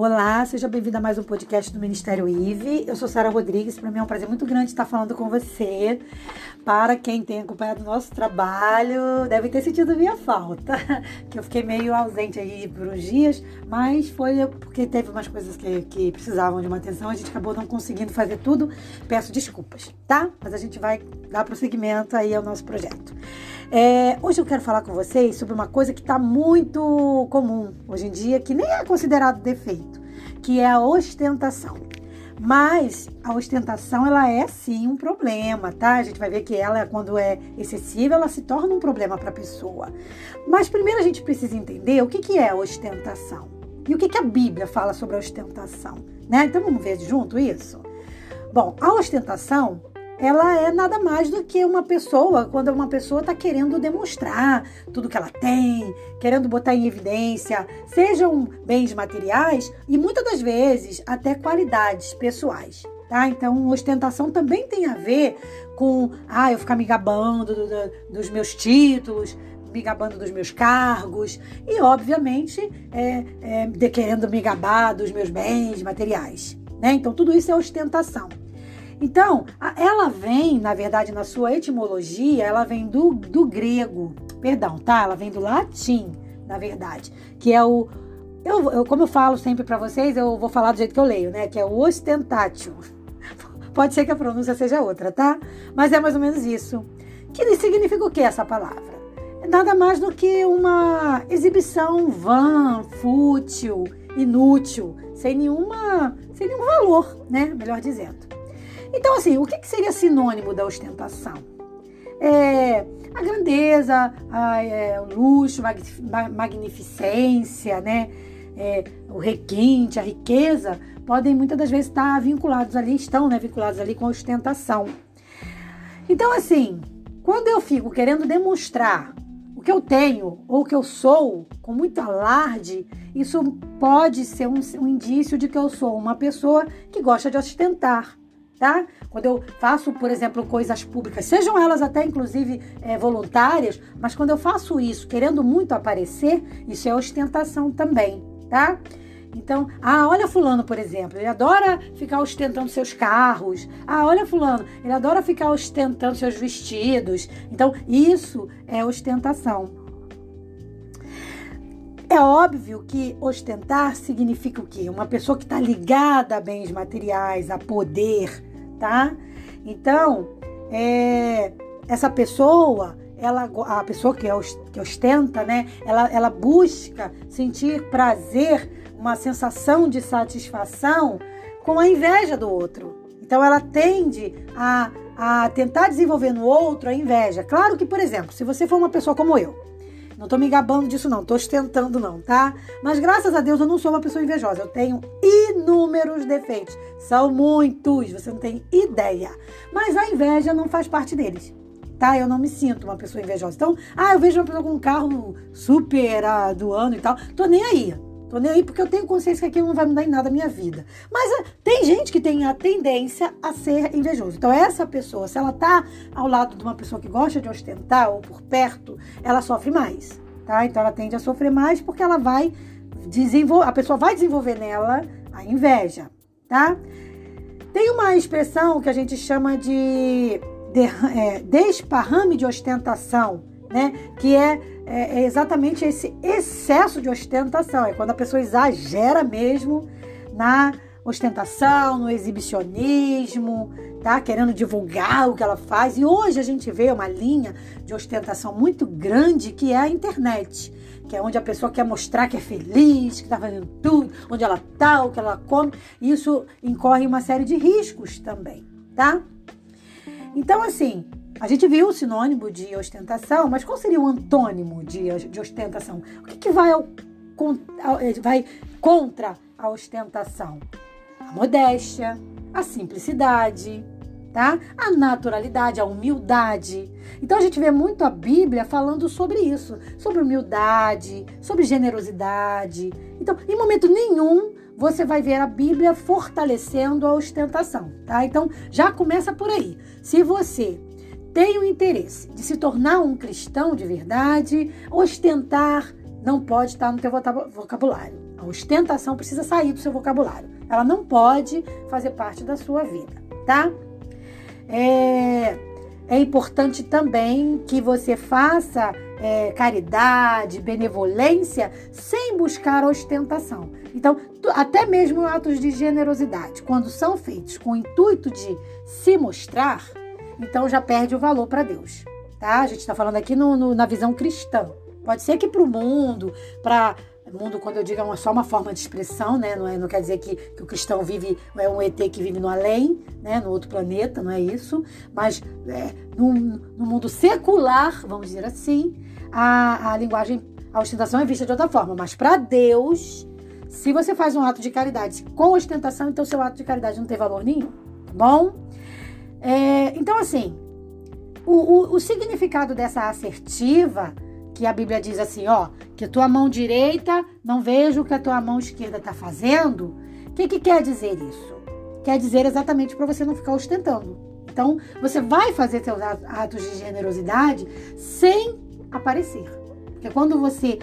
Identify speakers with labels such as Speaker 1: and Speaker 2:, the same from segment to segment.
Speaker 1: Olá, seja bem-vinda a mais um podcast do Ministério IVE. Eu sou Sara Rodrigues, para mim é um prazer muito grande estar falando com você. Para quem tem acompanhado o nosso trabalho, deve ter sentido minha falta, que eu fiquei meio ausente aí por uns dias, mas foi porque teve umas coisas que, que precisavam de uma atenção, a gente acabou não conseguindo fazer tudo. Peço desculpas, tá? Mas a gente vai dar prosseguimento aí ao nosso projeto. É, hoje eu quero falar com vocês sobre uma coisa que está muito comum hoje em dia, que nem é considerado defeito, que é a ostentação. Mas a ostentação ela é sim um problema, tá? A gente vai ver que ela, quando é excessiva, ela se torna um problema para a pessoa. Mas primeiro a gente precisa entender o que, que é ostentação e o que, que a Bíblia fala sobre a ostentação, né? Então vamos ver junto isso? Bom, a ostentação ela é nada mais do que uma pessoa, quando uma pessoa está querendo demonstrar tudo que ela tem, querendo botar em evidência, sejam bens materiais e muitas das vezes até qualidades pessoais. Tá? Então, ostentação também tem a ver com ah, eu ficar me gabando do, do, dos meus títulos, me gabando dos meus cargos e, obviamente, é, é, de, querendo me gabar dos meus bens materiais. Né? Então, tudo isso é ostentação. Então, ela vem, na verdade, na sua etimologia, ela vem do, do grego, perdão, tá? Ela vem do latim, na verdade, que é o. Eu, eu como eu falo sempre para vocês, eu vou falar do jeito que eu leio, né? Que é o ostentatio. Pode ser que a pronúncia seja outra, tá? Mas é mais ou menos isso. Que significa o que essa palavra? Nada mais do que uma exibição vã, fútil, inútil, sem nenhuma, sem nenhum valor, né? Melhor dizendo. Então, assim, o que, seria sinônimo da ostentação? É, a grandeza, a, é, o luxo, a magnificência, né? É, o requinte, a riqueza, podem muitas das vezes estar vinculados ali, estão né, vinculados ali com a ostentação. Então, assim, quando eu fico querendo demonstrar o que eu tenho ou o que eu sou com muito alarde, isso pode ser um, um indício de que eu sou uma pessoa que gosta de ostentar tá? Quando eu faço, por exemplo, coisas públicas, sejam elas até inclusive é, voluntárias, mas quando eu faço isso querendo muito aparecer, isso é ostentação também, tá? Então, ah, olha fulano, por exemplo, ele adora ficar ostentando seus carros. Ah, olha fulano, ele adora ficar ostentando seus vestidos. Então, isso é ostentação. É óbvio que ostentar significa o quê? Uma pessoa que está ligada a bens materiais, a poder, tá? Então, é, essa pessoa, ela, a pessoa que, que ostenta, né? Ela, ela busca sentir prazer, uma sensação de satisfação com a inveja do outro. Então, ela tende a, a tentar desenvolver no outro a inveja. Claro que, por exemplo, se você for uma pessoa como eu, não tô me gabando disso, não. Tô ostentando, não, tá? Mas graças a Deus eu não sou uma pessoa invejosa. Eu tenho inúmeros defeitos. São muitos, você não tem ideia. Mas a inveja não faz parte deles. Tá? Eu não me sinto uma pessoa invejosa. Então, ah, eu vejo uma pessoa com um carro super ah, do ano e tal. Tô nem aí. Tô nem aí porque eu tenho consciência que aquilo não vai mudar em nada a minha vida. Mas ah, tem gente que tem a tendência a ser invejoso. Então, essa pessoa, se ela tá ao lado de uma pessoa que gosta de ostentar ou por perto, ela sofre mais, tá? Então, ela tende a sofrer mais porque ela vai desenvolver, a pessoa vai desenvolver nela a inveja, tá? Tem uma expressão que a gente chama de, de é, desparrame de ostentação, né? Que é é, é exatamente esse excesso de ostentação. É quando a pessoa exagera mesmo na ostentação, no exibicionismo, tá? Querendo divulgar o que ela faz. E hoje a gente vê uma linha de ostentação muito grande que é a internet, que é onde a pessoa quer mostrar que é feliz, que está fazendo tudo, onde ela tá, o que ela come. Isso incorre uma série de riscos também, tá? Então, assim, a gente viu o sinônimo de ostentação, mas qual seria o antônimo de, de ostentação? O que, que vai, ao, eh, vai contra a ostentação? A modéstia, a simplicidade, tá? A naturalidade, a humildade. Então a gente vê muito a Bíblia falando sobre isso, sobre humildade, sobre generosidade. Então, em momento nenhum você vai ver a Bíblia fortalecendo a ostentação, tá? Então já começa por aí. Se você tem o interesse de se tornar um cristão de verdade, ostentar não pode estar no teu vocabulário. A ostentação precisa sair do seu vocabulário. Ela não pode fazer parte da sua vida, tá? É, é importante também que você faça é, caridade, benevolência, sem buscar ostentação. Então, até mesmo atos de generosidade, quando são feitos com o intuito de se mostrar, então já perde o valor para Deus. Tá? A gente está falando aqui no, no, na visão cristã. Pode ser que para o mundo, para mundo, quando eu digo, é só uma forma de expressão, né? Não, é, não quer dizer que, que o cristão vive, é um ET que vive no além, né? No outro planeta, não é isso. Mas é, no, no mundo secular, vamos dizer assim, a, a linguagem, a ostentação é vista de outra forma. Mas para Deus, se você faz um ato de caridade com ostentação, então seu ato de caridade não tem valor nenhum, tá bom? É, então, assim, o, o, o significado dessa assertiva que a Bíblia diz assim, ó, que a tua mão direita não veja o que a tua mão esquerda está fazendo. O que, que quer dizer isso? Quer dizer exatamente para você não ficar ostentando. Então, você vai fazer seus atos de generosidade sem aparecer. Porque quando você.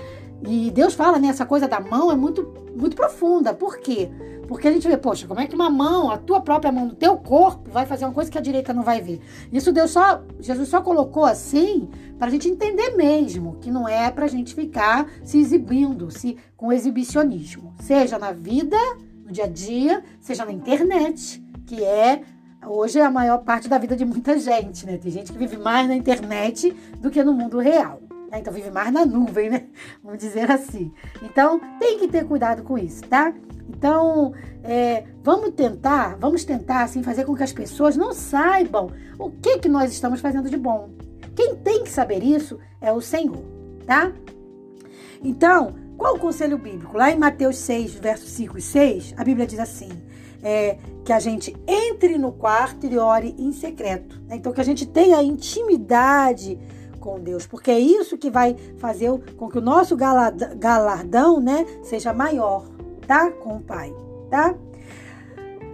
Speaker 1: E Deus fala, né? Essa coisa da mão é muito, muito profunda. Por quê? Porque a gente vê, poxa, como é que uma mão, a tua própria mão, do teu corpo, vai fazer uma coisa que a direita não vai ver? Isso Deus só, Jesus só colocou assim para a gente entender mesmo que não é para a gente ficar se exibindo, se com exibicionismo, seja na vida, no dia a dia, seja na internet, que é hoje é a maior parte da vida de muita gente, né? Tem gente que vive mais na internet do que no mundo real. Né? Então vive mais na nuvem, né? Vamos dizer assim. Então tem que ter cuidado com isso, tá? Então, é, vamos tentar, vamos tentar assim fazer com que as pessoas não saibam o que que nós estamos fazendo de bom. Quem tem que saber isso é o Senhor, tá? Então, qual o conselho bíblico? Lá em Mateus 6, versos 5 e 6, a Bíblia diz assim: é, que a gente entre no quarto e ore em secreto. Né? Então, que a gente tenha intimidade com Deus, porque é isso que vai fazer com que o nosso galardão né, seja maior tá? Com o pai, tá?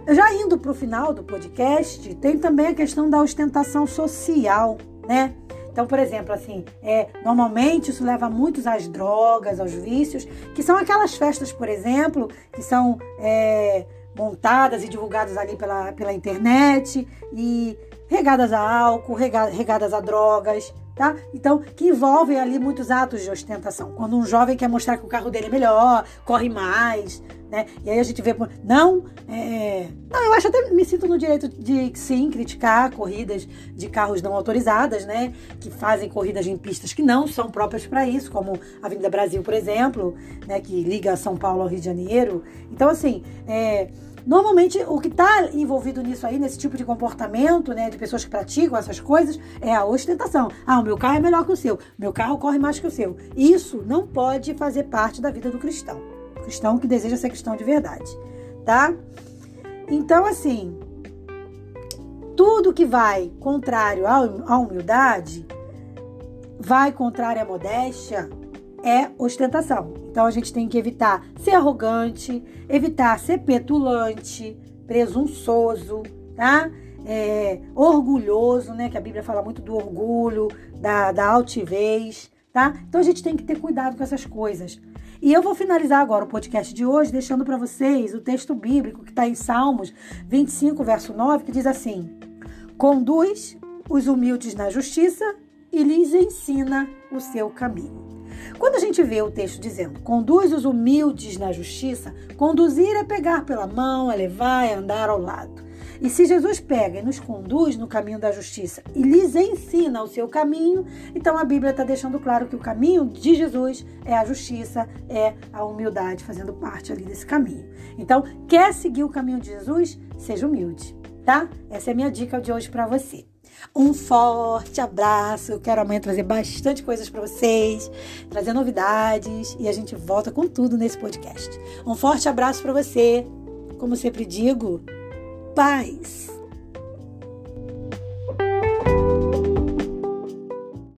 Speaker 1: Já indo para o final do podcast, tem também a questão da ostentação social, né? Então, por exemplo, assim, é, normalmente isso leva muitos às drogas, aos vícios, que são aquelas festas, por exemplo, que são é, montadas e divulgadas ali pela, pela internet e regadas a álcool, regadas a drogas, tá? Então, que envolvem ali muitos atos de ostentação. Quando um jovem quer mostrar que o carro dele é melhor, corre mais, né? E aí a gente vê, não, é... não, eu acho até me sinto no direito de sim criticar corridas de carros não autorizadas, né? Que fazem corridas em pistas que não são próprias para isso, como a Avenida Brasil, por exemplo, né? Que liga São Paulo ao Rio de Janeiro. Então, assim, é Normalmente, o que está envolvido nisso aí, nesse tipo de comportamento, né, de pessoas que praticam essas coisas, é a ostentação. Ah, o meu carro é melhor que o seu, meu carro corre mais que o seu. Isso não pode fazer parte da vida do cristão. O cristão que deseja ser cristão de verdade, tá? Então, assim, tudo que vai contrário à humildade, vai contrário à modéstia, é ostentação. Então a gente tem que evitar ser arrogante, evitar ser petulante, presunçoso, tá? É, orgulhoso, né? Que a Bíblia fala muito do orgulho, da, da altivez, tá? Então a gente tem que ter cuidado com essas coisas. E eu vou finalizar agora o podcast de hoje deixando para vocês o texto bíblico que está em Salmos 25, verso 9, que diz assim: Conduz os humildes na justiça e lhes ensina o seu caminho. Quando a gente vê o texto dizendo conduz os humildes na justiça, conduzir é pegar pela mão, é levar, é andar ao lado. E se Jesus pega e nos conduz no caminho da justiça e lhes ensina o seu caminho, então a Bíblia está deixando claro que o caminho de Jesus é a justiça, é a humildade, fazendo parte ali desse caminho. Então, quer seguir o caminho de Jesus? Seja humilde, tá? Essa é a minha dica de hoje para você. Um forte abraço. Eu quero amanhã trazer bastante coisas para vocês, trazer novidades e a gente volta com tudo nesse podcast. Um forte abraço para você. Como sempre digo, paz.